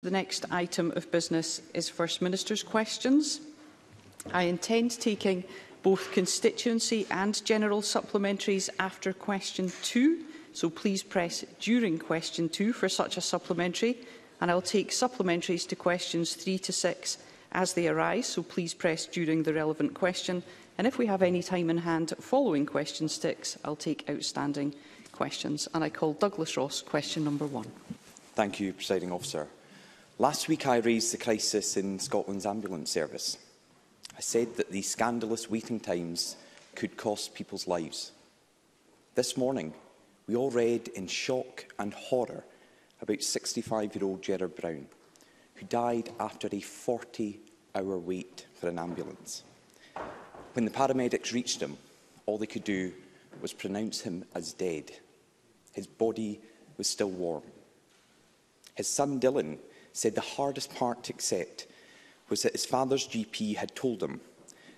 The next item of business is First Minister's questions. I intend taking both constituency and general supplementaries after question two, so please press during question two for such a supplementary, and I'll take supplementaries to questions three to six as they arise, so please press during the relevant question, and if we have any time in hand following question six, I'll take outstanding questions. And I call Douglas Ross question number one. Thank you, Presiding Officer. Last week I raised the crisis in Scotland's ambulance service. I said that the scandalous waiting times could cost people's lives. This morning, we all read in shock and horror about 65-year-old Gerard Brown, who died after a 40-hour wait for an ambulance. When the paramedics reached him, all they could do was pronounce him as dead. His body was still warm. His son Dylan said the hardest part to accept was that his father's GP had told him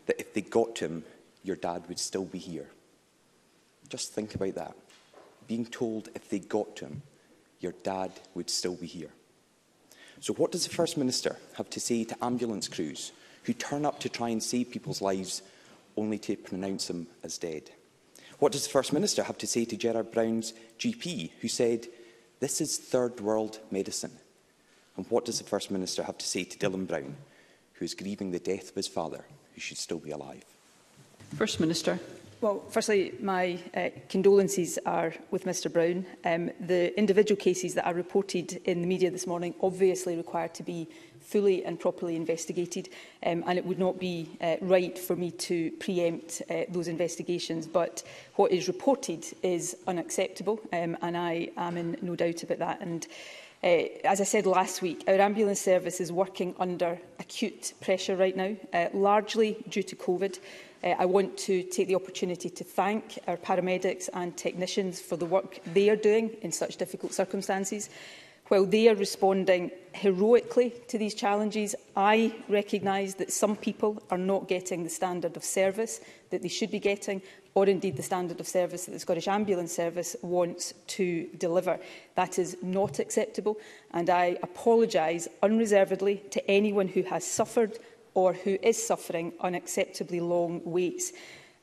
that if they got him, your dad would still be here. Just think about that. Being told if they got him, your dad would still be here. So what does the First Minister have to say to ambulance crews who turn up to try and save people's lives only to pronounce them as dead? What does the First Minister have to say to Gerard Brown's GP who said, this is third world medicine. And what does the First Minister have to say to Dylan Brown, who is grieving the death of his father, who should still be alive? First Minister. Well, firstly, my uh, condolences are with Mr Brown. Um, the individual cases that are reported in the media this morning obviously require to be fully and properly investigated, um, and it would not be uh, right for me to preempt uh, those investigations. But what is reported is unacceptable, um, and I am in no doubt about that. And Uh, as I said last week, our ambulance service is working under acute pressure right now, uh, largely due to COVID. Uh, I want to take the opportunity to thank our paramedics and technicians for the work they are doing in such difficult circumstances. While they are responding heroically to these challenges, I recognise that some people are not getting the standard of service that they should be getting, or indeed the standard of service that the Scottish Ambulance Service wants to deliver. That is not acceptable and I apologise unreservedly to anyone who has suffered or who is suffering unacceptably long waits.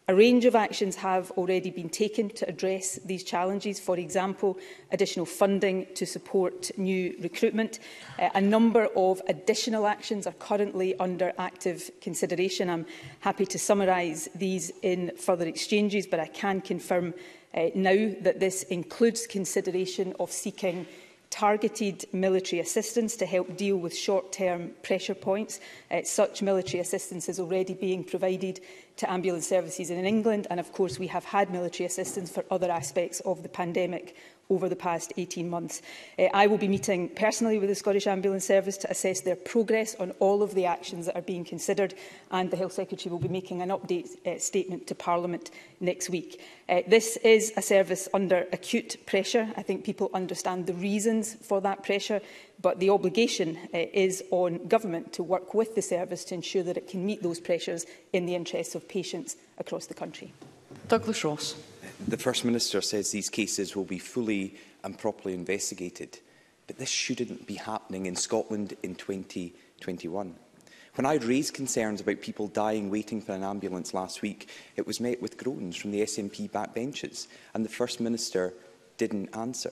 A range of actions have already been taken to address these challenges. For example, additional funding to support new recruitment. Uh, a number of additional actions are currently under active consideration. I'm happy to summarise these in further exchanges, but I can confirm uh, now that this includes consideration of seeking targeted military assistance to help deal with short-term pressure points. Uh, such military assistance is already being provided to ambulance services in England and of course we have had military assistance for other aspects of the pandemic over the past 18 months. Uh, I will be meeting personally with the Scottish Ambulance Service to assess their progress on all of the actions that are being considered and the Health Secretary will be making an update uh, statement to Parliament next week. Uh, this is a service under acute pressure. I think people understand the reasons for that pressure, but the obligation uh, is on government to work with the service to ensure that it can meet those pressures in the interests of patients across the country. Douglas Ross. The First Minister says these cases will be fully and properly investigated. But this shouldn't be happening in Scotland in 2021. When I raised concerns about people dying waiting for an ambulance last week, it was met with groans from the SNP backbenches, and the First Minister didn't answer.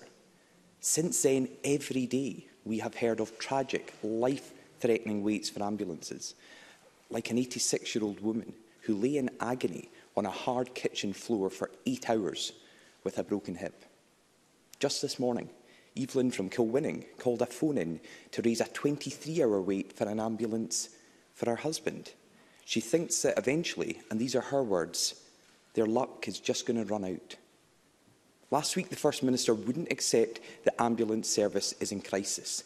Since then, every day we have heard of tragic, life-threatening waits for ambulances, like an 86-year-old woman who lay in agony on a hard kitchen floor for eight hours with a broken hip. Just this morning, Evelyn from Kilwinning called a phone-in to raise a 23-hour wait for an ambulance for her husband. She thinks that eventually, and these are her words, their luck is just going to run out. Last week, the First Minister wouldn't accept that ambulance service is in crisis.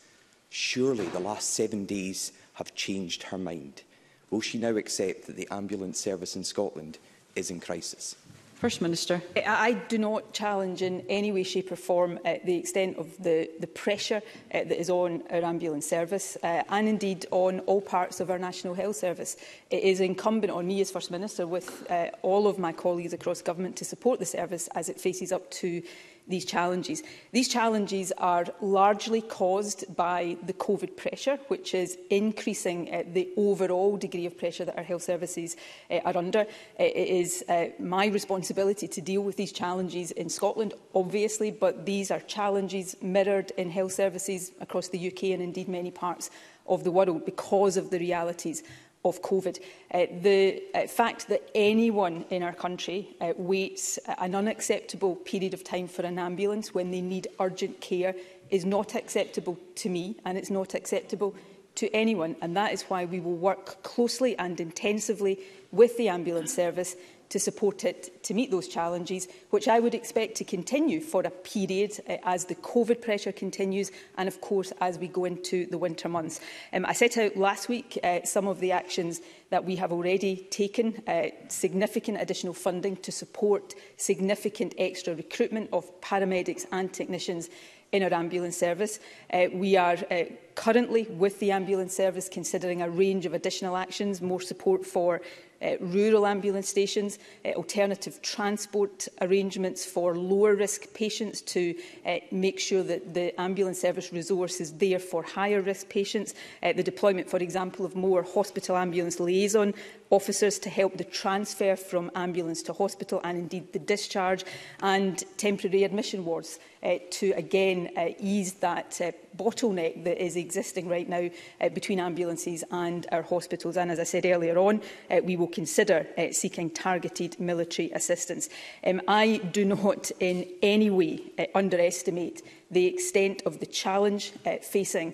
Surely the last seven days have changed her mind. Will she now accept that the ambulance service in Scotland is in crisis. First Minister. I do not challenge in any way, shape or form uh, the extent of the, the pressure uh, that is on our ambulance service uh, and indeed on all parts of our National Health Service. It is incumbent on me as First Minister with uh, all of my colleagues across government to support the service as it faces up to these challenges. These challenges are largely caused by the COVID pressure, which is increasing uh, the overall degree of pressure that our health services uh, are under. Uh, it is uh, my responsibility to deal with these challenges in Scotland, obviously, but these are challenges mirrored in health services across the UK and indeed many parts of the world because of the realities of COVID. Uh, the uh, fact that anyone in our country uh, waits an unacceptable period of time for an ambulance when they need urgent care is not acceptable to me and it's not acceptable to anyone and that is why we will work closely and intensively with the ambulance service to support it to meet those challenges, which I would expect to continue for a period uh, as the COVID pressure continues and, of course, as we go into the winter months. Um, I set out last week uh, some of the actions that we have already taken, uh, significant additional funding to support significant extra recruitment of paramedics and technicians in our ambulance service. Uh, we are uh, currently with the ambulance service considering a range of additional actions, more support for uh, rural ambulance stations, uh, alternative transport arrangements for lower risk patients to uh, make sure that the ambulance service resource is there for higher risk patients, uh, the deployment, for example, of more hospital ambulance liaison officers to help the transfer from ambulance to hospital and indeed the discharge and temporary admission wards uh, to again uh, ease that uh, bottleneck that is existing right now uh, between ambulances and our hospitals. And as I said earlier on, uh, we will consider uh, seeking targeted military assistance. Um, I do not in any way uh, underestimate the extent of the challenge uh, facing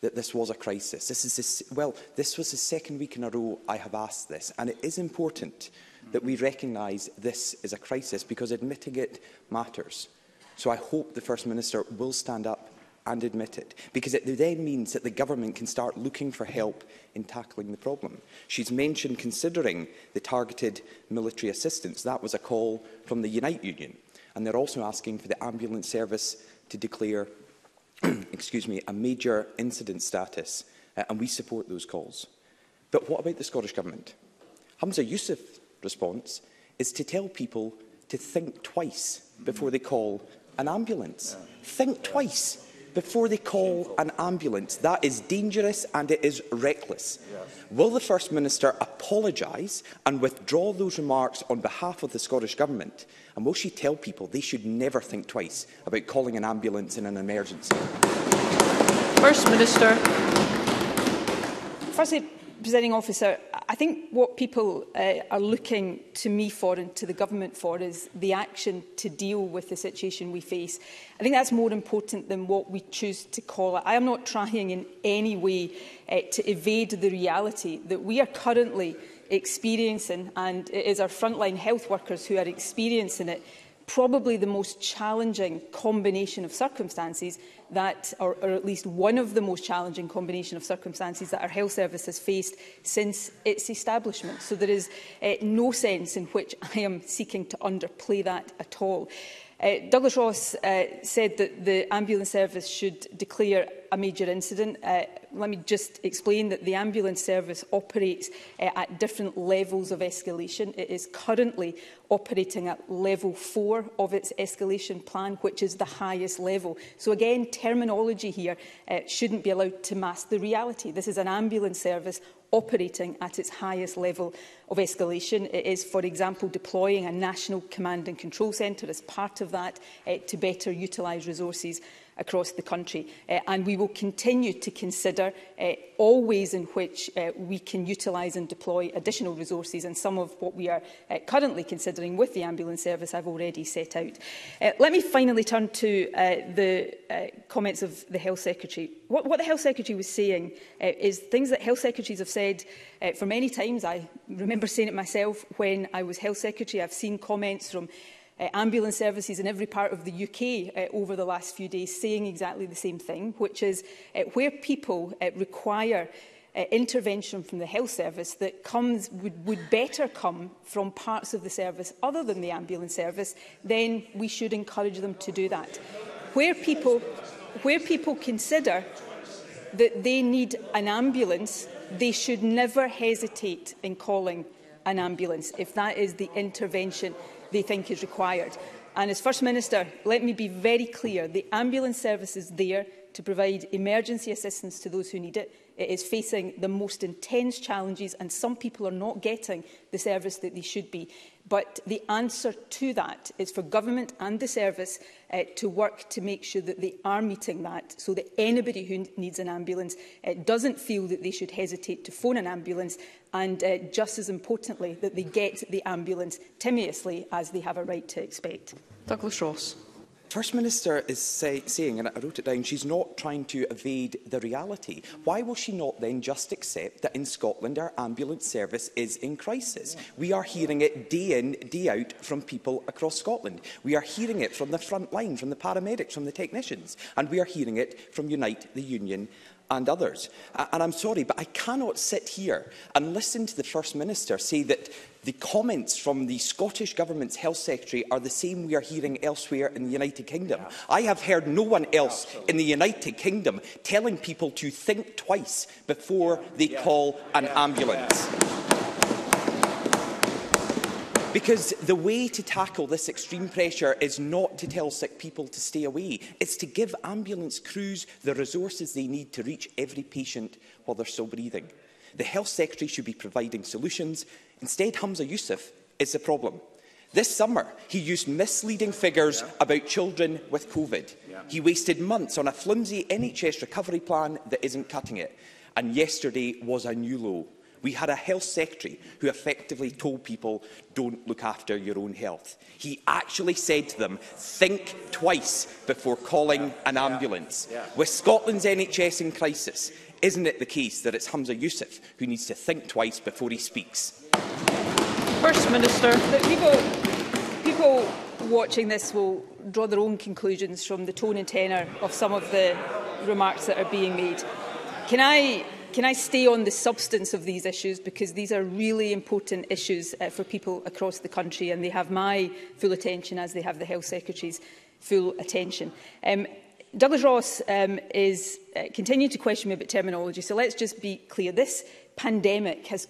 that this was a crisis. This is this, well, this was the second week in a row I have asked this, and it is important that we recognise this is a crisis because admitting it matters. So I hope the First Minister will stand up and admit it, because it then means that the government can start looking for help in tackling the problem. She's mentioned considering the targeted military assistance. That was a call from the Unite Union. And they're also asking for the ambulance service to declare excuse me, a major incident status, uh, and we support those calls. But what about the Scottish Government? Hamza Youssef's response is to tell people to think twice before they call an ambulance. Yeah. Think yeah. twice before they call an ambulance. That is dangerous and it is reckless. Yes. Will the First Minister apologise and withdraw those remarks on behalf of the Scottish Government? And will she tell people they should never think twice about calling an ambulance in an emergency? First Minister. Firstly, presenting officer, I think what people uh, are looking to me for and to the government for is the action to deal with the situation we face. I think that's more important than what we choose to call it. I am not trying in any way uh, to evade the reality that we are currently experiencing, and it is our frontline health workers who are experiencing it, probably the most challenging combination of circumstances that, or, or at least one of the most challenging combination of circumstances that our health service has faced since its establishment. So there is uh, no sense in which I am seeking to underplay that at all. Uh, Douglas Ross uh, said that the ambulance service should declare a major incident. Uh, let me just explain that the ambulance service operates uh, at different levels of escalation. It is currently operating at level four of its escalation plan, which is the highest level. So again, terminology here uh, shouldn't be allowed to mask the reality. This is an ambulance service operating at its highest level of escalation. It is, for example, deploying a national command and control centre as part of that uh, to better utilise resources across the country. Uh, and we will continue to consider uh, all ways in which uh, we can utilise and deploy additional resources and some of what we are uh, currently considering with the ambulance service I've already set out. Uh, let me finally turn to uh, the uh, comments of the Health Secretary. What, what the Health Secretary was saying uh, is things that Health Secretaries have said uh, for many times. I remember saying it myself when I was Health Secretary. I've seen comments from uh, ambulance services in every part of the UK uh, over the last few days saying exactly the same thing, which is uh, where people uh, require uh, intervention from the health service that comes would, would better come from parts of the service other than the ambulance service, then we should encourage them to do that. Where people, where people consider that they need an ambulance, they should never hesitate in calling an ambulance if that is the intervention they think is required. And as First Minister, let me be very clear, the ambulance service is there to provide emergency assistance to those who need it. It is facing the most intense challenges and some people are not getting the service that they should be. But the answer to that is for government and the service uh, to work to make sure that they are meeting that so that anybody who needs an ambulance uh, doesn't feel that they should hesitate to phone an ambulance and uh, just as importantly that they get the ambulance timiously as they have a right to expect. Douglas Ross. First Minister is say, saying, and I wrote it down, she's not trying to evade the reality. Why will she not then just accept that in Scotland our ambulance service is in crisis? We are hearing it day in, day out from people across Scotland. We are hearing it from the front line, from the paramedics, from the technicians, and we are hearing it from Unite the Union and others. And I'm sorry, but I cannot sit here and listen to the First Minister say that the comments from the Scottish Government's Health Secretary are the same we are hearing elsewhere in the United Kingdom. Yeah. I have heard no one else Absolutely. in the United Kingdom telling people to think twice before they yeah. call an ambulance. Because the way to tackle this extreme pressure is not to tell sick people to stay away. It's to give ambulance crews the resources they need to reach every patient while they're still breathing. The Health Secretary should be providing solutions. Instead, Hamza Youssef is the problem. This summer, he used misleading figures yeah. about children with COVID. Yeah. He wasted months on a flimsy NHS recovery plan that isn't cutting it. And yesterday was a new low we had a health secretary who effectively told people, don't look after your own health. He actually said to them, think twice before calling yeah. an ambulance. Yeah. Yeah. With Scotland's NHS in crisis, isn't it the case that it's Hamza Youssef who needs to think twice before he speaks? First Minister. But people, people watching this will draw their own conclusions from the tone and tenor of some of the remarks that are being made. Can I can I stay on the substance of these issues because these are really important issues uh, for people across the country and they have my full attention as they have the Health Secretary's full attention. Um, Douglas Ross um, is uh, continuing to question me about terminology, so let's just be clear. This pandemic has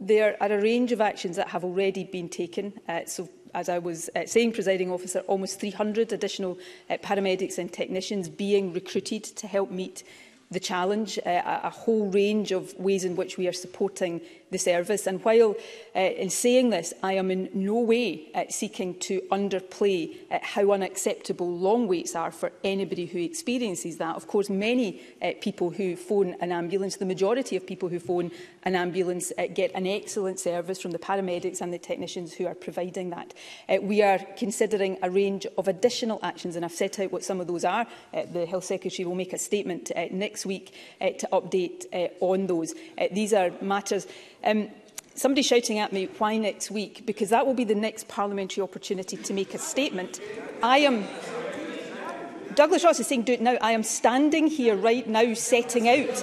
There are a range of actions that have already been taken. Uh, so, as I was uh, saying, presiding officer, almost 300 additional uh, paramedics and technicians being recruited to help meet the challenge, uh, a, whole range of ways in which we are supporting the service. And while uh, in saying this, I am in no way uh, seeking to underplay uh, how unacceptable long waits are for anybody who experiences that. Of course, many uh, people who phone an ambulance, the majority of people who phone an ambulance uh, get an excellent service from the paramedics and the technicians who are providing that. Uh, we are considering a range of additional actions, and I've set out what some of those are. Uh, the Health Secretary will make a statement uh, next next week uh, to update uh, on those. Uh, these are matters... Um, somebody shouting at me, why next week? Because that will be the next parliamentary opportunity to make a statement. I am... Douglas Ross is saying, do it now. I am standing here right now setting out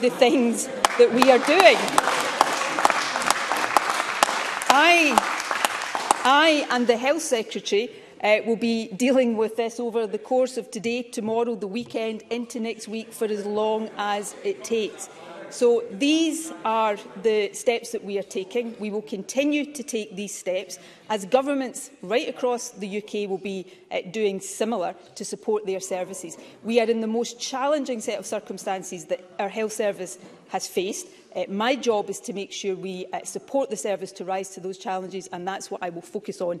the things that we are doing. I, I and the Health Secretary uh, will be dealing with this over the course of today, tomorrow, the weekend, into next week for as long as it takes. So these are the steps that we are taking. We will continue to take these steps as governments right across the UK will be uh, doing similar to support their services. We are in the most challenging set of circumstances that our health service has faced. Uh, my job is to make sure we uh, support the service to rise to those challenges and that's what I will focus on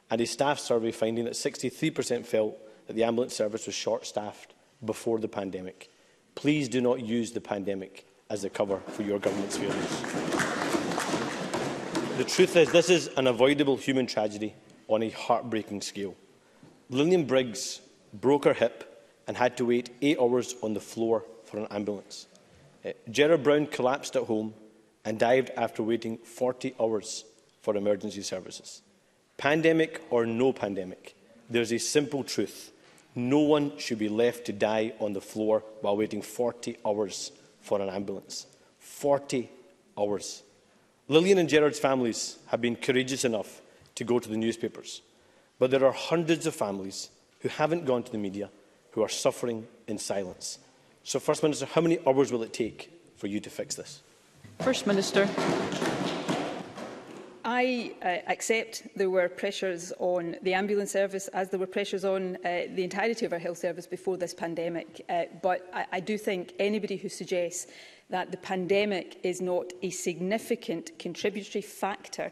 And a staff survey finding that 63% felt that the ambulance service was short-staffed before the pandemic. Please do not use the pandemic as a cover for your government's failures. The truth is, this is an avoidable human tragedy on a heartbreaking scale. Lillian Briggs broke her hip and had to wait eight hours on the floor for an ambulance. Uh, Brown collapsed at home and died after waiting 40 hours for emergency services. Pandemic or no pandemic, there's a simple truth. No one should be left to die on the floor while waiting 40 hours for an ambulance. 40 hours. Lillian and Gerard's families have been courageous enough to go to the newspapers, but there are hundreds of families who haven't gone to the media who are suffering in silence. So, First Minister, how many hours will it take for you to fix this? First Minister. I uh, accept there were pressures on the ambulance service, as there were pressures on uh, the entirety of our health service before this pandemic. Uh, but I, I do think anybody who suggests that the pandemic is not a significant contributory factor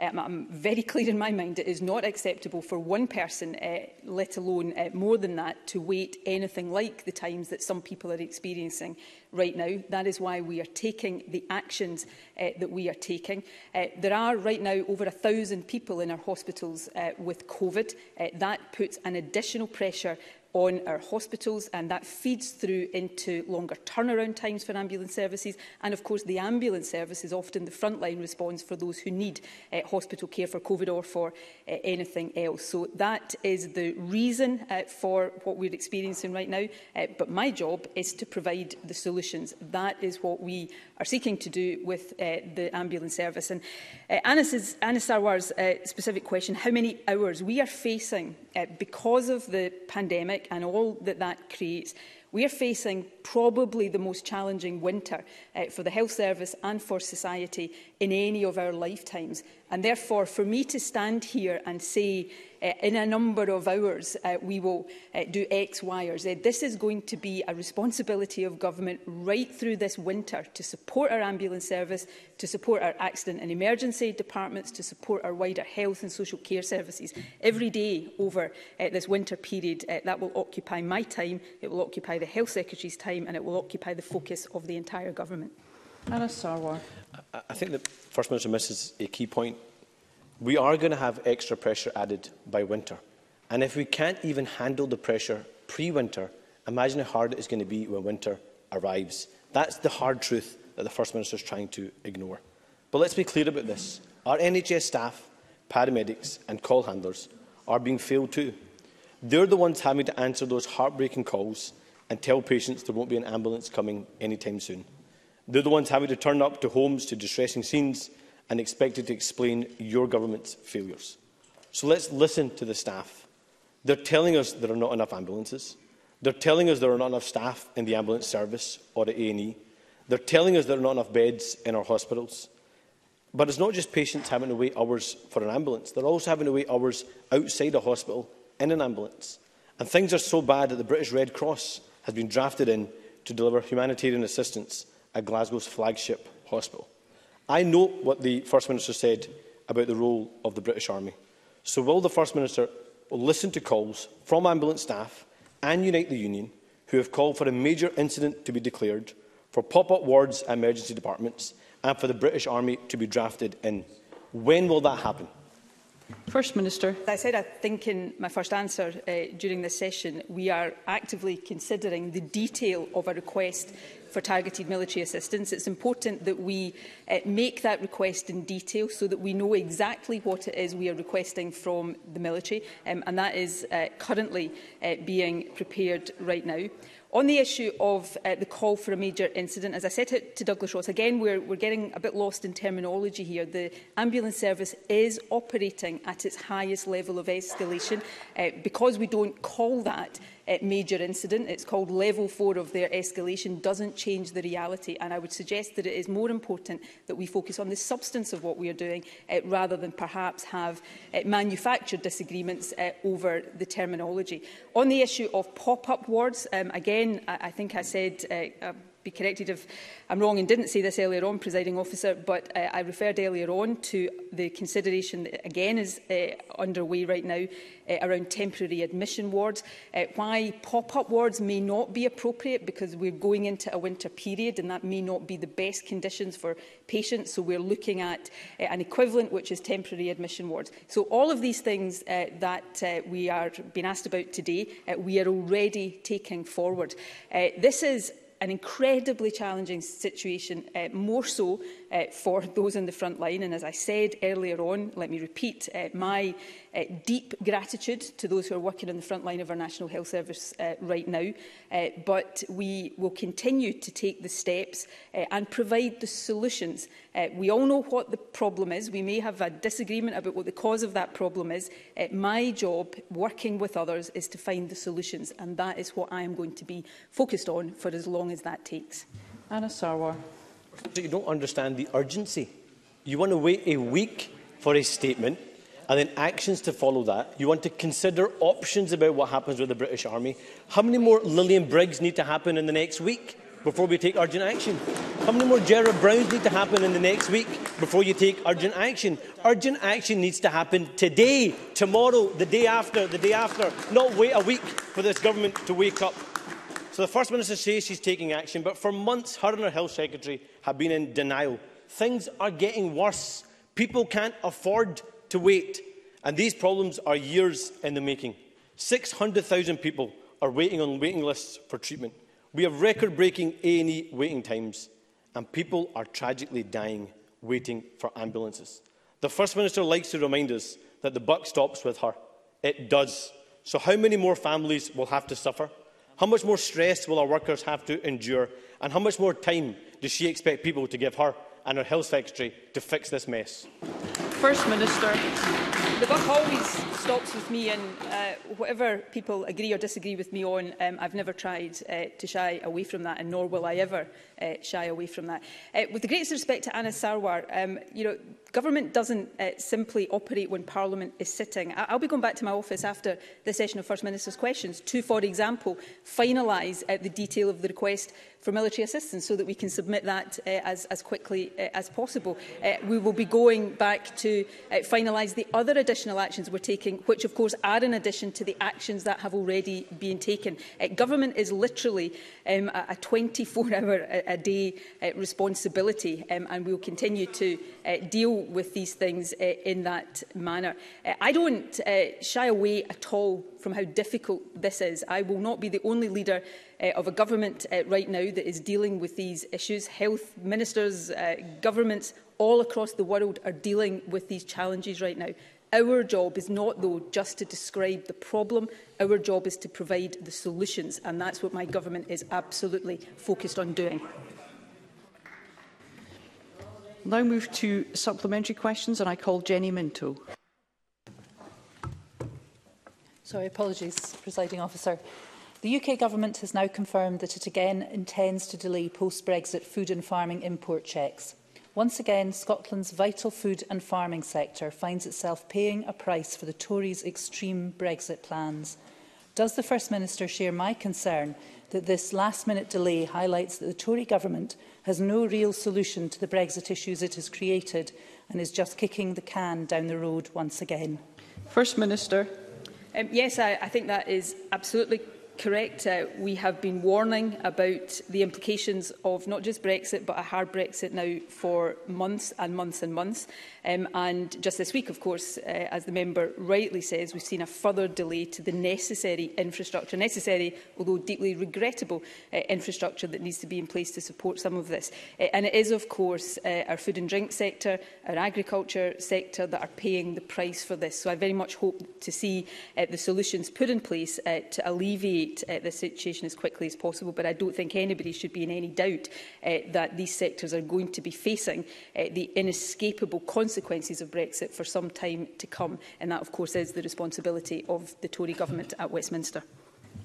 Um, I'm very clear in my mind it is not acceptable for one person, uh, let alone uh, more than that, to wait anything like the times that some people are experiencing right now. That is why we are taking the actions uh, that we are taking. Uh, there are right now over 1,000 people in our hospitals uh, with COVID. Uh, that puts an additional pressure on our hospitals and that feeds through into longer turnaround times for ambulance services and of course the ambulance service is often the frontline response for those who need uh, hospital care for COVID or for uh, anything else. So that is the reason uh, for what we're experiencing right now uh, but my job is to provide the solutions. That is what we are seeking to do with uh, the ambulance service. And uh, Anis's, Anis Sarwar's uh, specific question, how many hours we are facing uh, because of the pandemic and all that that creates, we are facing probably the most challenging winter uh, for the health service and for society in any of our lifetimes. And therefore, for me to stand here and say uh, in a number of hours uh, we will uh, do X, Y or Z. This is going to be a responsibility of government right through this winter to support our ambulance service, to support our accident and emergency departments, to support our wider health and social care services. Every day over uh, this winter period, uh, that will occupy my time, it will occupy the Health Secretary's time and it will occupy the focus of the entire government. Anna Sarwar. I, I think the First Minister misses a key point we are going to have extra pressure added by winter. And if we can't even handle the pressure pre-winter, imagine how hard it is going to be when winter arrives. That's the hard truth that the First Minister is trying to ignore. But let's be clear about this. Our NHS staff, paramedics and call handlers are being failed too. They're the ones having to answer those heartbreaking calls and tell patients there won't be an ambulance coming anytime soon. They're the ones having to turn up to homes to distressing scenes and expected to explain your government's failures. So let's listen to the staff. They're telling us there are not enough ambulances. They're telling us there are not enough staff in the ambulance service or at A&E. They're telling us there are not enough beds in our hospitals. But it's not just patients having to wait hours for an ambulance. They're also having to wait hours outside a hospital in an ambulance. And things are so bad that the British Red Cross has been drafted in to deliver humanitarian assistance at Glasgow's flagship hospital. I know what the First Minister said about the role of the British Army. So will the First Minister listen to calls from ambulance staff and Unite the Union, who have called for a major incident to be declared, for pop-up wards and emergency departments, and for the British Army to be drafted in? When will that happen? First Minister. I said, I think in my first answer uh, during this session, we are actively considering the detail of a request for targeted military assistance. It's important that we uh, make that request in detail so that we know exactly what it is we are requesting from the military, um, and that is uh, currently uh, being prepared right now. On the issue of uh, the call for a major incident, as I said to Douglas Ross, again, we're, we're getting a bit lost in terminology here. The ambulance service is operating at its highest level of escalation. Uh, because we don't call that uh, major incident. It's called level four of their escalation, doesn't change the reality. And I would suggest that it is more important that we focus on the substance of what we are doing uh, rather than perhaps have uh, manufactured disagreements uh, over the terminology. On the issue of pop-up wards, um, again, I, I think I said uh, uh, be corrected if I'm wrong and didn't say this earlier on, presiding officer, but uh, I referred earlier on to the consideration that again is uh, underway right now uh, around temporary admission wards. Uh, why pop-up wards may not be appropriate because we're going into a winter period and that may not be the best conditions for patients. So we're looking at uh, an equivalent, which is temporary admission wards. So all of these things uh, that uh, we are being asked about today, uh, we are already taking forward. Uh, this is an incredibly challenging situation, uh, more so uh, for those in the front line. And as I said earlier on, let me repeat uh, my uh, deep gratitude to those who are working on the front line of our National Health Service uh, right now. Uh, but we will continue to take the steps uh, and provide the solutions. Uh, we all know what the problem is. We may have a disagreement about what the cause of that problem is. Uh, my job, working with others, is to find the solutions. And that is what I am going to be focused on for as long as that takes. Anna Sarwar. So you don't understand the urgency. You want to wait a week for a statement and then actions to follow that. You want to consider options about what happens with the British Army. How many more Lillian Briggs need to happen in the next week before we take urgent action? How many more Gerard Browns need to happen in the next week before you take urgent action? Urgent action needs to happen today, tomorrow, the day after, the day after, not wait a week for this government to wake up. So the First Minister says she's taking action, but for months her and her health secretary have been in denial. Things are getting worse. People can't afford to wait. And these problems are years in the making. 600,000 people are waiting on waiting lists for treatment. We have record-breaking A&E waiting times, and people are tragically dying waiting for ambulances. The First Minister likes to remind us that the buck stops with her. It does. So how many more families will have to suffer? How much more stress will our workers have to endure? And how much more time does she expect people to give her and her Health Secretary to fix this mess? First Minister. The buck always stops with me, and uh, whatever people agree or disagree with me on, um, I've never tried uh, to shy away from that, and nor will I ever uh, shy away from that. Uh, with the greatest respect to Anna Sarwar, um, you know, Government doesn't uh, simply operate when Parliament is sitting. I I'll be going back to my office after the session of First Minister's questions to, for example, finalise uh, the detail of the request for military assistance so that we can submit that uh, as, as quickly uh, as possible. Uh, we will be going back to uh, finalise the other additional actions we're taking, which of course are in addition to the actions that have already been taken. Uh, government is literally um, a 24-hour-a-day uh, responsibility, um, and we'll continue to uh, deal with these things uh, in that manner. Uh, I don't uh, shy away at all from how difficult this is. I will not be the only leader uh, of a government uh, right now that is dealing with these issues. Health ministers, uh, governments all across the world are dealing with these challenges right now. Our job is not, though, just to describe the problem. Our job is to provide the solutions, and that's what my government is absolutely focused on doing. Now move to supplementary questions, and I call Jenny Minto. Sorry, apologies, presiding officer. The UK government has now confirmed that it again intends to delay post-Brexit food and farming import checks. Once again, Scotland's vital food and farming sector finds itself paying a price for the Tories' extreme Brexit plans. Does the First Minister share my concern that this last-minute delay highlights that the Tory government has no real solution to the Brexit issues it has created and is just kicking the can down the road once again? First Minister. Um, yes, I, I think that is absolutely correct. Uh, we have been warning about the implications of not just Brexit, but a hard Brexit now for months and months and months. Um, and just this week, of course, uh, as the member rightly says, we've seen a further delay to the necessary infrastructure, necessary, although deeply regrettable, uh, infrastructure that needs to be in place to support some of this. Uh, and it is, of course, uh, our food and drink sector, our agriculture sector that are paying the price for this. So I very much hope to see uh, the solutions put in place uh, to alleviate remediate uh, this situation as quickly as possible. But I don't think anybody should be in any doubt uh, that these sectors are going to be facing uh, the inescapable consequences of Brexit for some time to come. And that, of course, is the responsibility of the Tory government at Westminster.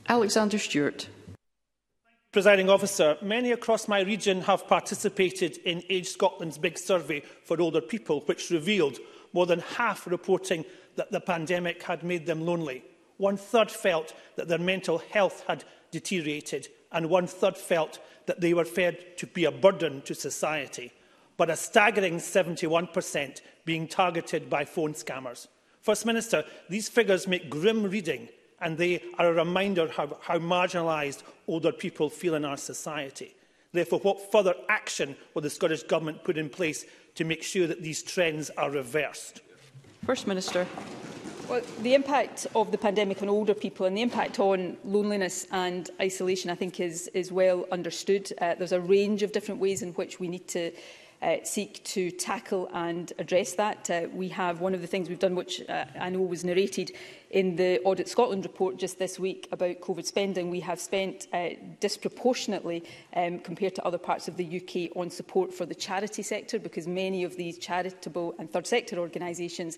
Alexander Stewart. Presiding officer, many across my region have participated in Age Scotland's big survey for older people, which revealed more than half reporting that the pandemic had made them lonely. One-third felt that their mental health had deteriorated and one-third felt that they were fed to be a burden to society, but a staggering 71% being targeted by phone scammers. First Minister, these figures make grim reading and they are a reminder how, how marginalised older people feel in our society. Therefore, what further action will the Scottish Government put in place to make sure that these trends are reversed? First Minister. Well, the impact of the pandemic on older people and the impact on loneliness and isolation, I think, is, is well understood. Uh, there's a range of different ways in which we need to uh, seek to tackle and address that. Uh, we have one of the things we've done, which uh, I know was narrated in the Audit Scotland report just this week about COVID spending, we have spent uh, disproportionately um, compared to other parts of the UK on support for the charity sector because many of these charitable and third sector organisations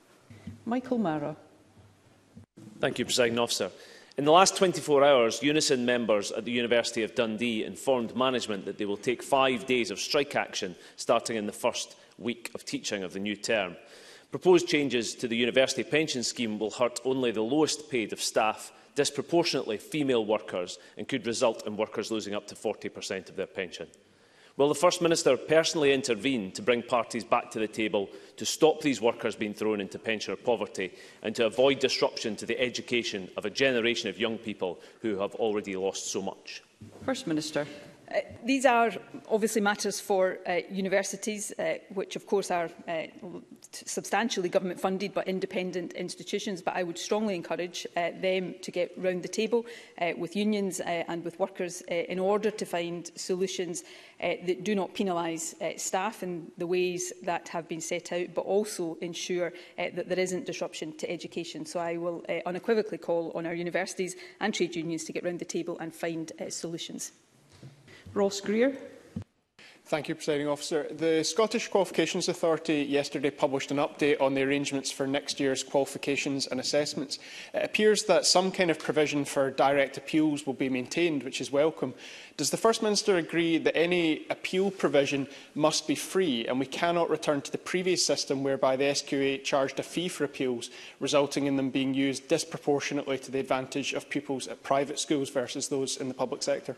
Michael Mara. Thank you, President Officer. In the last 24 hours, Unison members at the University of Dundee informed management that they will take five days of strike action starting in the first week of teaching of the new term. Proposed changes to the university pension scheme will hurt only the lowest paid of staff, disproportionately female workers, and could result in workers losing up to 40% of their pension. Will the First Minister personally intervene to bring parties back to the table to stop these workers being thrown into pensioner poverty and to avoid disruption to the education of a generation of young people who have already lost so much? First Minister. Uh, these are obviously matters for uh, universities, uh, which of course are uh, substantially government funded but independent institutions, but I would strongly encourage uh, them to get round the table uh, with unions uh, and with workers uh, in order to find solutions uh, that do not penalise uh, staff in the ways that have been set out, but also ensure uh, that there isn't disruption to education. So I will uh, unequivocally call on our universities and trade unions to get round the table and find uh, solutions. Ross Greer. Thank you, Presiding Officer. The Scottish Qualifications Authority yesterday published an update on the arrangements for next year's qualifications and assessments. It appears that some kind of provision for direct appeals will be maintained, which is welcome. Does the First Minister agree that any appeal provision must be free and we cannot return to the previous system whereby the SQA charged a fee for appeals, resulting in them being used disproportionately to the advantage of pupils at private schools versus those in the public sector?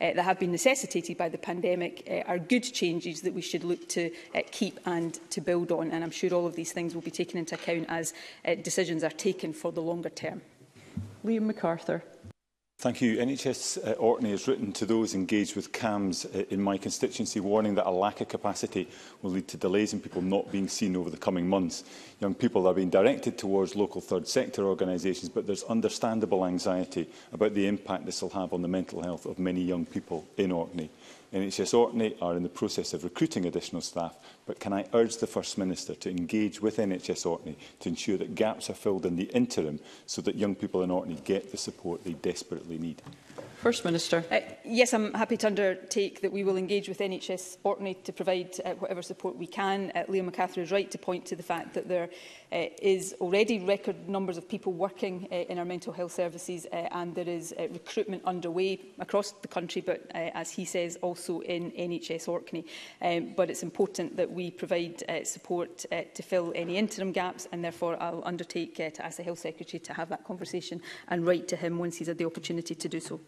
uh, that have been necessitated by the pandemic uh, are good changes that we should look to uh, keep and to build on. And I'm sure all of these things will be taken into account as uh, decisions are taken for the longer term. Liam MacArthur. Thank you. NHS uh, Orkney has written to those engaged with CAMS uh, in my constituency warning that a lack of capacity will lead to delays and people not being seen over the coming months. Young people are being directed towards local third sector organisations, but there's understandable anxiety about the impact this will have on the mental health of many young people in Orkney. NHS Orkney are in the process of recruiting additional staff, but can I urge the First Minister to engage with NHS Orkney to ensure that gaps are filled in the interim so that young people in Orkney get the support they desperately need? First Minister. Uh, yes, I'm happy to undertake that we will engage with NHS Orkney to provide uh, whatever support we can. Uh, Leo McCaffrey is right to point to the fact that there uh, is already record numbers of people working uh, in our mental health services uh, and there is uh, recruitment underway across the country but uh, as he says also in NHS Orkney um, but it's important that we provide uh, support uh, to fill any interim gaps and therefore I'll undertake uh, to ask the Health Secretary to have that conversation and write to him once he's had the opportunity to do so.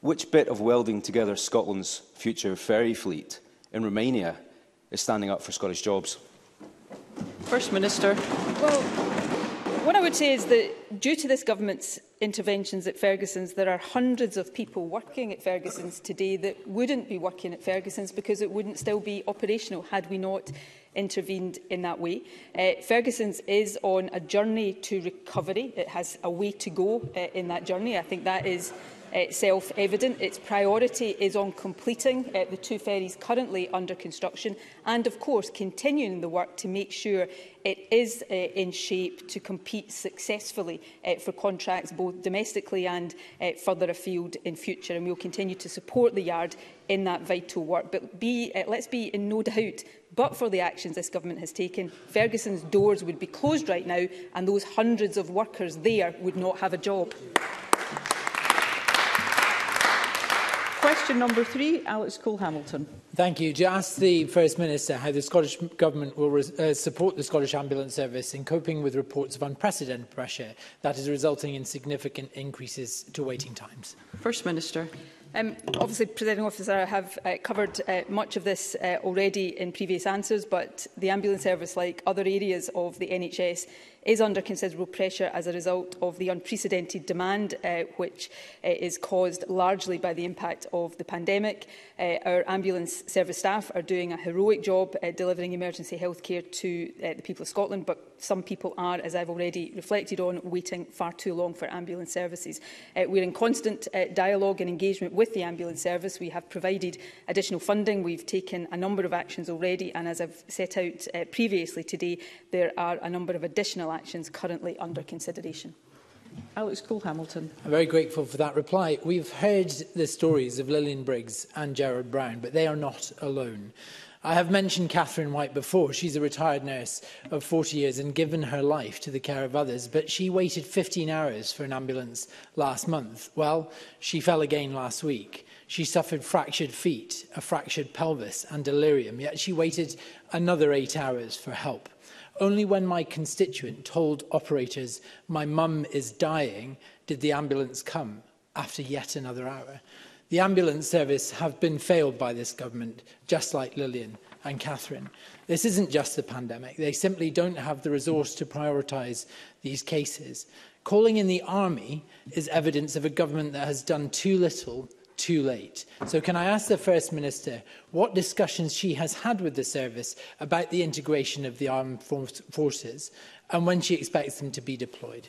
which bit of welding together Scotland's future ferry fleet in Romania is standing up for Scottish jobs. First Minister. Well, what I would say is that due to this government's interventions at Ferguson's, there are hundreds of people working at Ferguson's today that wouldn't be working at Ferguson's because it wouldn't still be operational had we not intervened in that way. Uh, Ferguson's is on a journey to recovery. It has a way to go uh, in that journey. I think that is uh, self-evident. Its priority is on completing uh, the two ferries currently under construction and, of course, continuing the work to make sure it is uh, in shape to compete successfully uh, for contracts both domestically and uh, further afield in future. And we'll continue to support the yard in that vital work. But be, uh, let's be in no doubt but for the actions this government has taken, Ferguson's doors would be closed right now and those hundreds of workers there would not have a job. Question number three, Alex Cole-Hamilton. Thank you. To ask the First Minister how the Scottish Government will uh, support the Scottish Ambulance Service in coping with reports of unprecedented pressure that is resulting in significant increases to waiting times. First Minister. Um, obviously, Presiding Officer, I have uh, covered uh, much of this uh, already in previous answers, but the ambulance service, like other areas of the NHS, is under considerable pressure as a result of the unprecedented demand uh, which uh, is caused largely by the impact of the pandemic. Uh, our ambulance service staff are doing a heroic job uh, delivering emergency health care to uh, the people of Scotland, but some people are, as I've already reflected on, waiting far too long for ambulance services. Uh, we're in constant uh, dialogue and engagement with the ambulance service. We have provided additional funding. We've taken a number of actions already, and as I've set out uh, previously today, there are a number of additional legal actions currently under consideration. Alex Cole-Hamilton. I'm very grateful for that reply. We've heard the stories of Lillian Briggs and Gerard Brown, but they are not alone. I have mentioned Catherine White before. She's a retired nurse of 40 years and given her life to the care of others, but she waited 15 hours for an ambulance last month. Well, she fell again last week. She suffered fractured feet, a fractured pelvis and delirium, yet she waited another eight hours for help. Only when my constituent told operators, my mum is dying, did the ambulance come after yet another hour. The ambulance service have been failed by this government, just like Lillian and Catherine. This isn't just the pandemic. They simply don't have the resource to prioritise these cases. Calling in the army is evidence of a government that has done too little too late. So can I ask the First Minister what discussions she has had with the service about the integration of the armed forces and when she expects them to be deployed?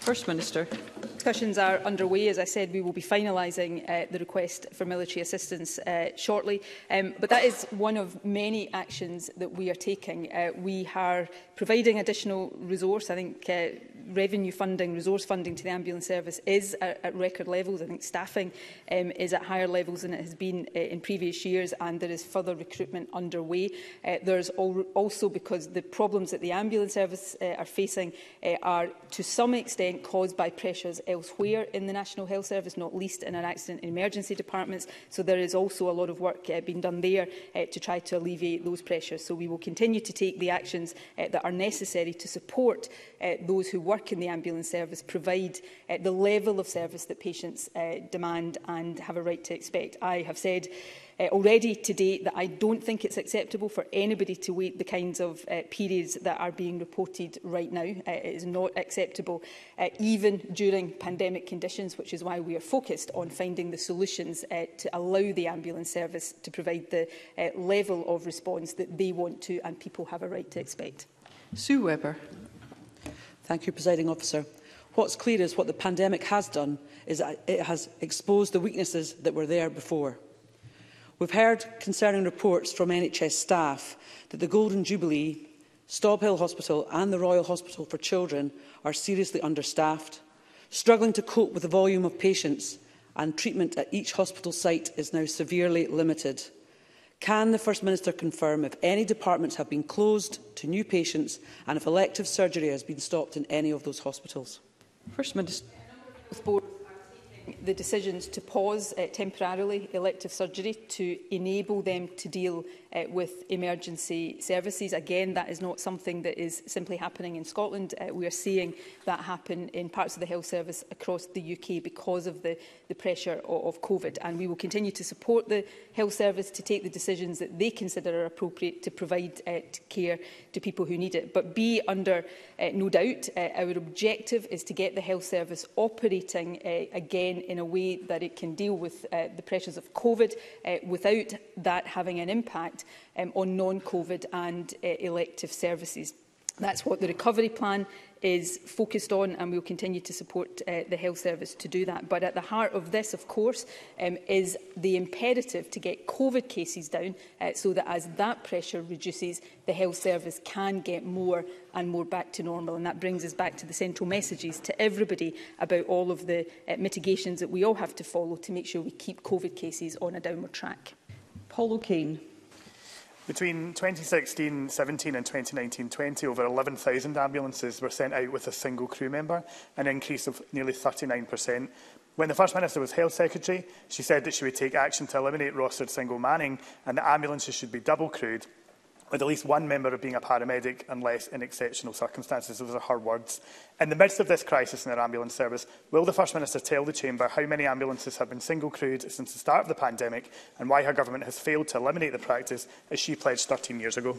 First Minister. Discussions are underway. As I said, we will be finalising uh, the request for military assistance uh, shortly. Um, but that is one of many actions that we are taking. Uh, we are providing additional resource. I think uh, revenue funding, resource funding to the ambulance service is at, at record levels. I think staffing um, is at higher levels than it has been uh, in previous years and there is further recruitment underway. Uh, there's al also because the problems that the ambulance service uh, are facing uh, are to some extent caused by pressures elsewhere in the National Health Service, not least in our accident and emergency departments. So there is also a lot of work uh, being done there uh, to try to alleviate those pressures. So we will continue to take the actions uh, that are necessary to support uh, those who work in the ambulance service provide uh, the level of service that patients uh, demand and have a right to expect. I have said uh, already to date that I don't think it's acceptable for anybody to wait the kinds of uh, periods that are being reported right now. Uh, it is not acceptable uh, even during pandemic conditions, which is why we are focused on finding the solutions uh, to allow the ambulance service to provide the uh, level of response that they want to and people have a right to expect. Sue Webber. Thank you, Presiding Officer. What's clear is what the pandemic has done is that it has exposed the weaknesses that were there before. We've heard concerning reports from NHS staff that the Golden Jubilee, Staub Hill Hospital and the Royal Hospital for Children are seriously understaffed, struggling to cope with the volume of patients and treatment at each hospital site is now severely limited. Can the First Minister confirm if any departments have been closed to new patients and if elective surgery has been stopped in any of those hospitals? First Minister the decisions to pause uh, temporarily elective surgery to enable them to deal uh, with emergency services. Again, that is not something that is simply happening in Scotland. Uh, we are seeing that happen in parts of the health service across the UK because of the, the pressure of, of COVID. And we will continue to support the health service to take the decisions that they consider are appropriate to provide uh, care to people who need it. But be under uh, no doubt, uh, our objective is to get the health service operating uh, again again in a way that it can deal with uh, the pressures of COVID uh, without that having an impact um, on non-COVID and uh, elective services. That's what the recovery plan is focused on and we'll continue to support uh, the health service to do that. But at the heart of this, of course, um, is the imperative to get COVID cases down uh, so that as that pressure reduces, the health service can get more and more back to normal. And that brings us back to the central messages to everybody about all of the uh, mitigations that we all have to follow to make sure we keep COVID cases on a downward track. Paul O'Kane. Between 2016-17 and 2019-20, over 11,000 ambulances were sent out with a single crew member, an increase of nearly 39%. When the First Minister was Health Secretary, she said that she would take action to eliminate rostered single manning and that ambulances should be double crewed with at least one member of being a paramedic unless in exceptional circumstances. Those are her words. In the midst of this crisis in our ambulance service, will the First Minister tell the Chamber how many ambulances have been single crewed since the start of the pandemic and why her government has failed to eliminate the practice as she pledged 13 years ago?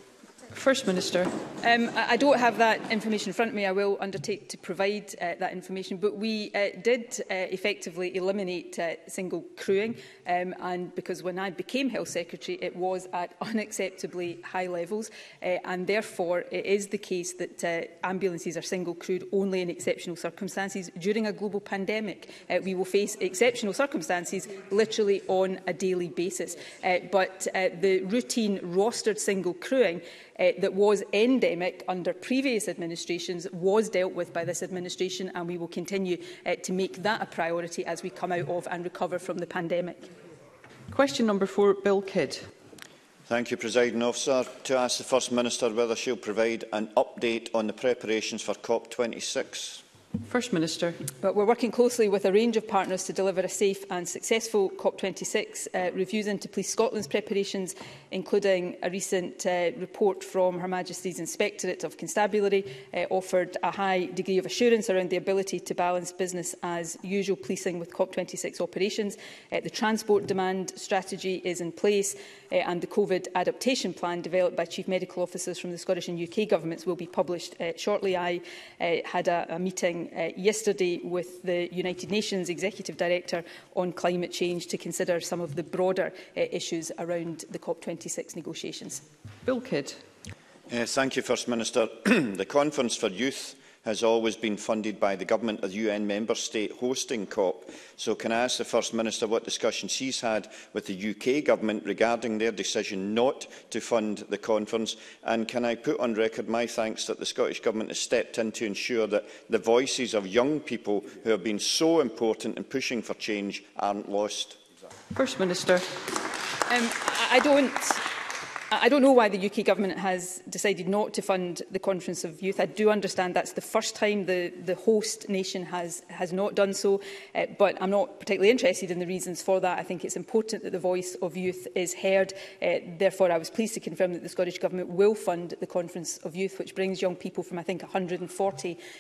First Minister. Um, I, don't have that information in front of me. I will undertake to provide uh, that information. But we uh, did uh, effectively eliminate uh, single crewing. Um, and because when I became Health Secretary, it was at unacceptably high levels. Uh, and therefore, it is the case that uh, ambulances are single crewed only in exceptional circumstances. During a global pandemic, uh, we will face exceptional circumstances literally on a daily basis. Uh, but uh, the routine rostered single crewing uh, that was endemic under previous administrations was dealt with by this administration and we will continue uh, to make that a priority as we come out of and recover from the pandemic. Question number four, Bill Kidd. Thank you, President Officer. To ask the First Minister whether she'll provide an update on the preparations for COP26. First Minister. But we're working closely with a range of partners to deliver a safe and successful COP26. Uh, reviews into Police Scotland's preparations, including a recent uh, report from Her Majesty's Inspectorate of Constabulary, uh, offered a high degree of assurance around the ability to balance business as usual policing with COP26 operations. Uh, the transport demand strategy is in place uh, and the COVID adaptation plan developed by Chief Medical Officers from the Scottish and UK governments will be published uh, shortly. I uh, had a, a meeting uh, yesterday with the United Nations Executive Director on climate change to consider some of the broader uh, issues around the COP26 negotiations. Bill Kidd. Uh, thank you, First Minister. the Conference for Youth has always been funded by the government of the UN member state hosting COP. So can I ask the First Minister what discussions he's had with the UK government regarding their decision not to fund the conference? And can I put on record my thanks that the Scottish Government has stepped in to ensure that the voices of young people who have been so important in pushing for change aren't lost? First Minister. Um, I don't I don't know why the UK government has decided not to fund the Conference of Youth. I do understand that's the first time the, the host nation has, has not done so, uh, but I'm not particularly interested in the reasons for that. I think it's important that the voice of youth is heard. Uh, therefore, I was pleased to confirm that the Scottish Government will fund the Conference of Youth, which brings young people from, I think, 140 uh,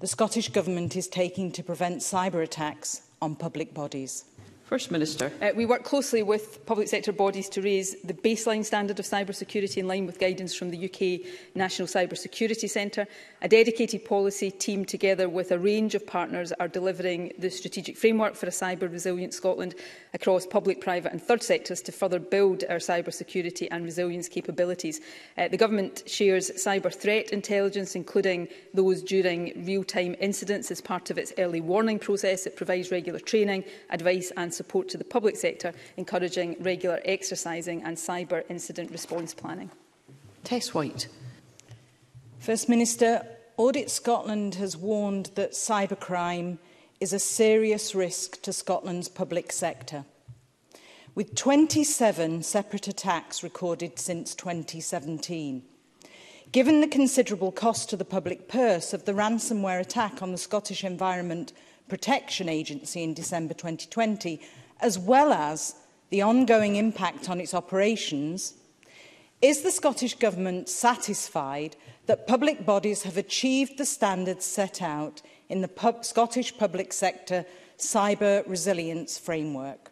the Scottish Government is taking to prevent cyber attacks on public bodies. First Minister. Uh, we work closely with public sector bodies to raise the baseline standard of cybersecurity in line with guidance from the UK National Cybersecurity Centre. A dedicated policy team together with a range of partners are delivering the strategic framework for a cyber resilient Scotland across public, private and third sectors to further build our cybersecurity and resilience capabilities. Uh, the government shares cyber threat intelligence including those during real-time incidents as part of its early warning process. It provides regular training, advice and support to the public sector, encouraging regular exercising and cyber incident response planning. Tess White. First Minister, Audit Scotland has warned that cybercrime is a serious risk to Scotland's public sector. With 27 separate attacks recorded since 2017, Given the considerable cost to the public purse of the ransomware attack on the Scottish Environment Protection Agency in December 2020, as well as the ongoing impact on its operations, is the Scottish Government satisfied that public bodies have achieved the standards set out in the pub Scottish Public Sector Cyber Resilience Framework?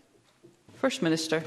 First Minister.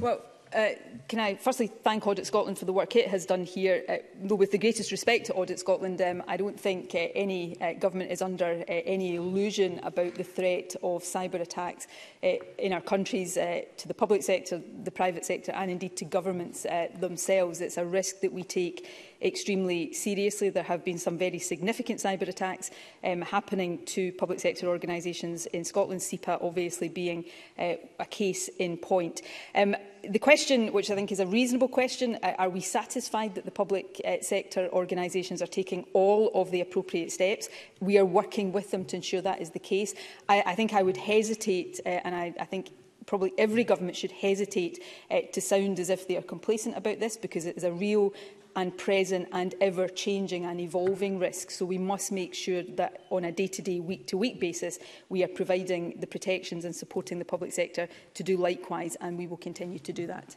Well, Uh, can I firstly thank Audit Scotland for the work it has done here, uh, though with the greatest respect to Audit Scotland, um, I don't think uh, any uh, government is under uh, any illusion about the threat of cyber attacks uh, in our countries uh, to the public sector, the private sector and indeed to governments uh, themselves. It's a risk that we take extremely seriously. There have been some very significant cyber attacks um, happening to public sector organisations in Scotland, SEPA obviously being uh, a case in point. Um, the question, which I think is a reasonable question, uh, are we satisfied that the public uh, sector organisations are taking all of the appropriate steps? We are working with them to ensure that is the case. I, I think I would hesitate, uh, and I, I think probably every government should hesitate uh, to sound as if they are complacent about this because it is a real and present and ever-changing and evolving risks. So we must make sure that on a day-to-day, week-to-week basis, we are providing the protections and supporting the public sector to do likewise, and we will continue to do that.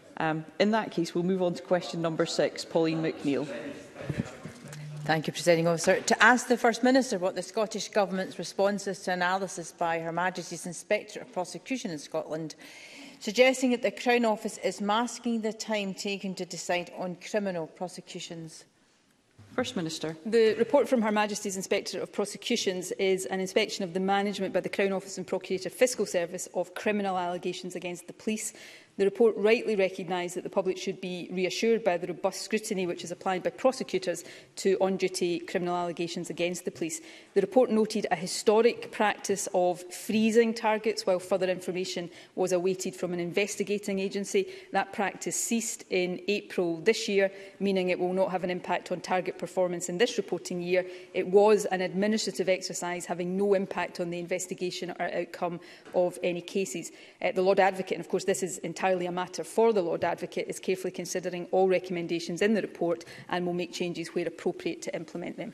Um, in that case, we'll move on to question number six, Pauline McNeill. Thank you, Presiding Officer. To ask the First Minister what the Scottish Government's response is to analysis by Her Majesty's Inspector of Prosecution in Scotland, suggesting that the Crown Office is masking the time taken to decide on criminal prosecutions. First Minister. The report from Her Majesty's Inspector of Prosecutions is an inspection of the management by the Crown Office and Procurator Fiscal Service of criminal allegations against the police. The report rightly recognised that the public should be reassured by the robust scrutiny which is applied by prosecutors to on-duty criminal allegations against the police. The report noted a historic practice of freezing targets while further information was awaited from an investigating agency. That practice ceased in April this year, meaning it will not have an impact on target performance in this reporting year. It was an administrative exercise having no impact on the investigation or outcome of any cases. Uh, the Lord Advocate, and of course this is entirely entirely a matter for the Lord Advocate, is carefully considering all recommendations in the report and will make changes where appropriate to implement them.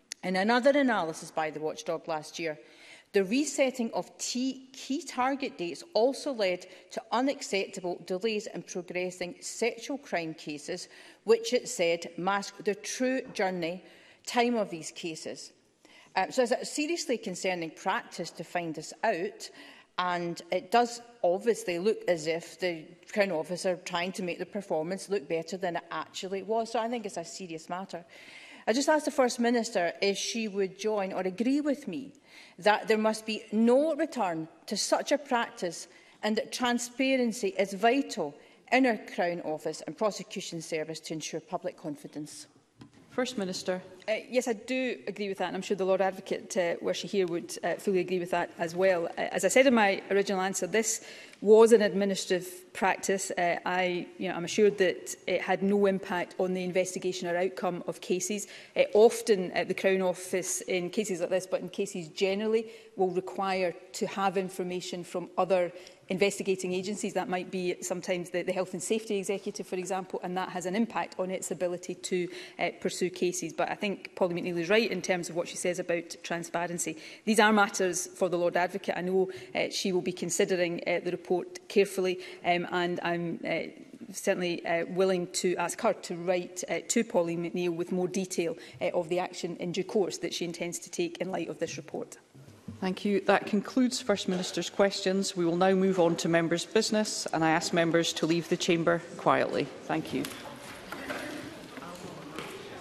In another analysis by the watchdog last year, the resetting of key target dates also led to unacceptable delays in progressing sexual crime cases, which it said masked the true journey time of these cases. Uh, so it's a seriously concerning practice to find this out. And it does obviously look as if the Crown Office are trying to make the performance look better than it actually was. So I think it's a serious matter. I just asked the First Minister if she would join or agree with me that there must be no return to such a practice and that transparency is vital in our Crown Office and Prosecution Service to ensure public confidence. First Minister. Uh, yes, I do agree with that, and I'm sure the Lord Advocate, uh, where she here, would uh, fully agree with that as well. Uh, as I said in my original answer, this was an administrative practice. Uh, I, you know, I'm assured that it had no impact on the investigation or outcome of cases. Uh, often, uh, the Crown Office, in cases like this, but in cases generally, will require to have information from other investigating agencies. That might be sometimes the, the Health and Safety Executive, for example, and that has an impact on its ability to uh, pursue cases. But I think Polly McNeill is right in terms of what she says about transparency. These are matters for the Lord Advocate. I know uh, she will be considering uh, the report carefully, um, and I'm uh, certainly uh, willing to ask her to write uh, to Polly McNeill with more detail uh, of the action in due course that she intends to take in light of this report. Thank you. That concludes First Minister's questions. We will now move on to members' business, and I ask members to leave the chamber quietly. Thank you.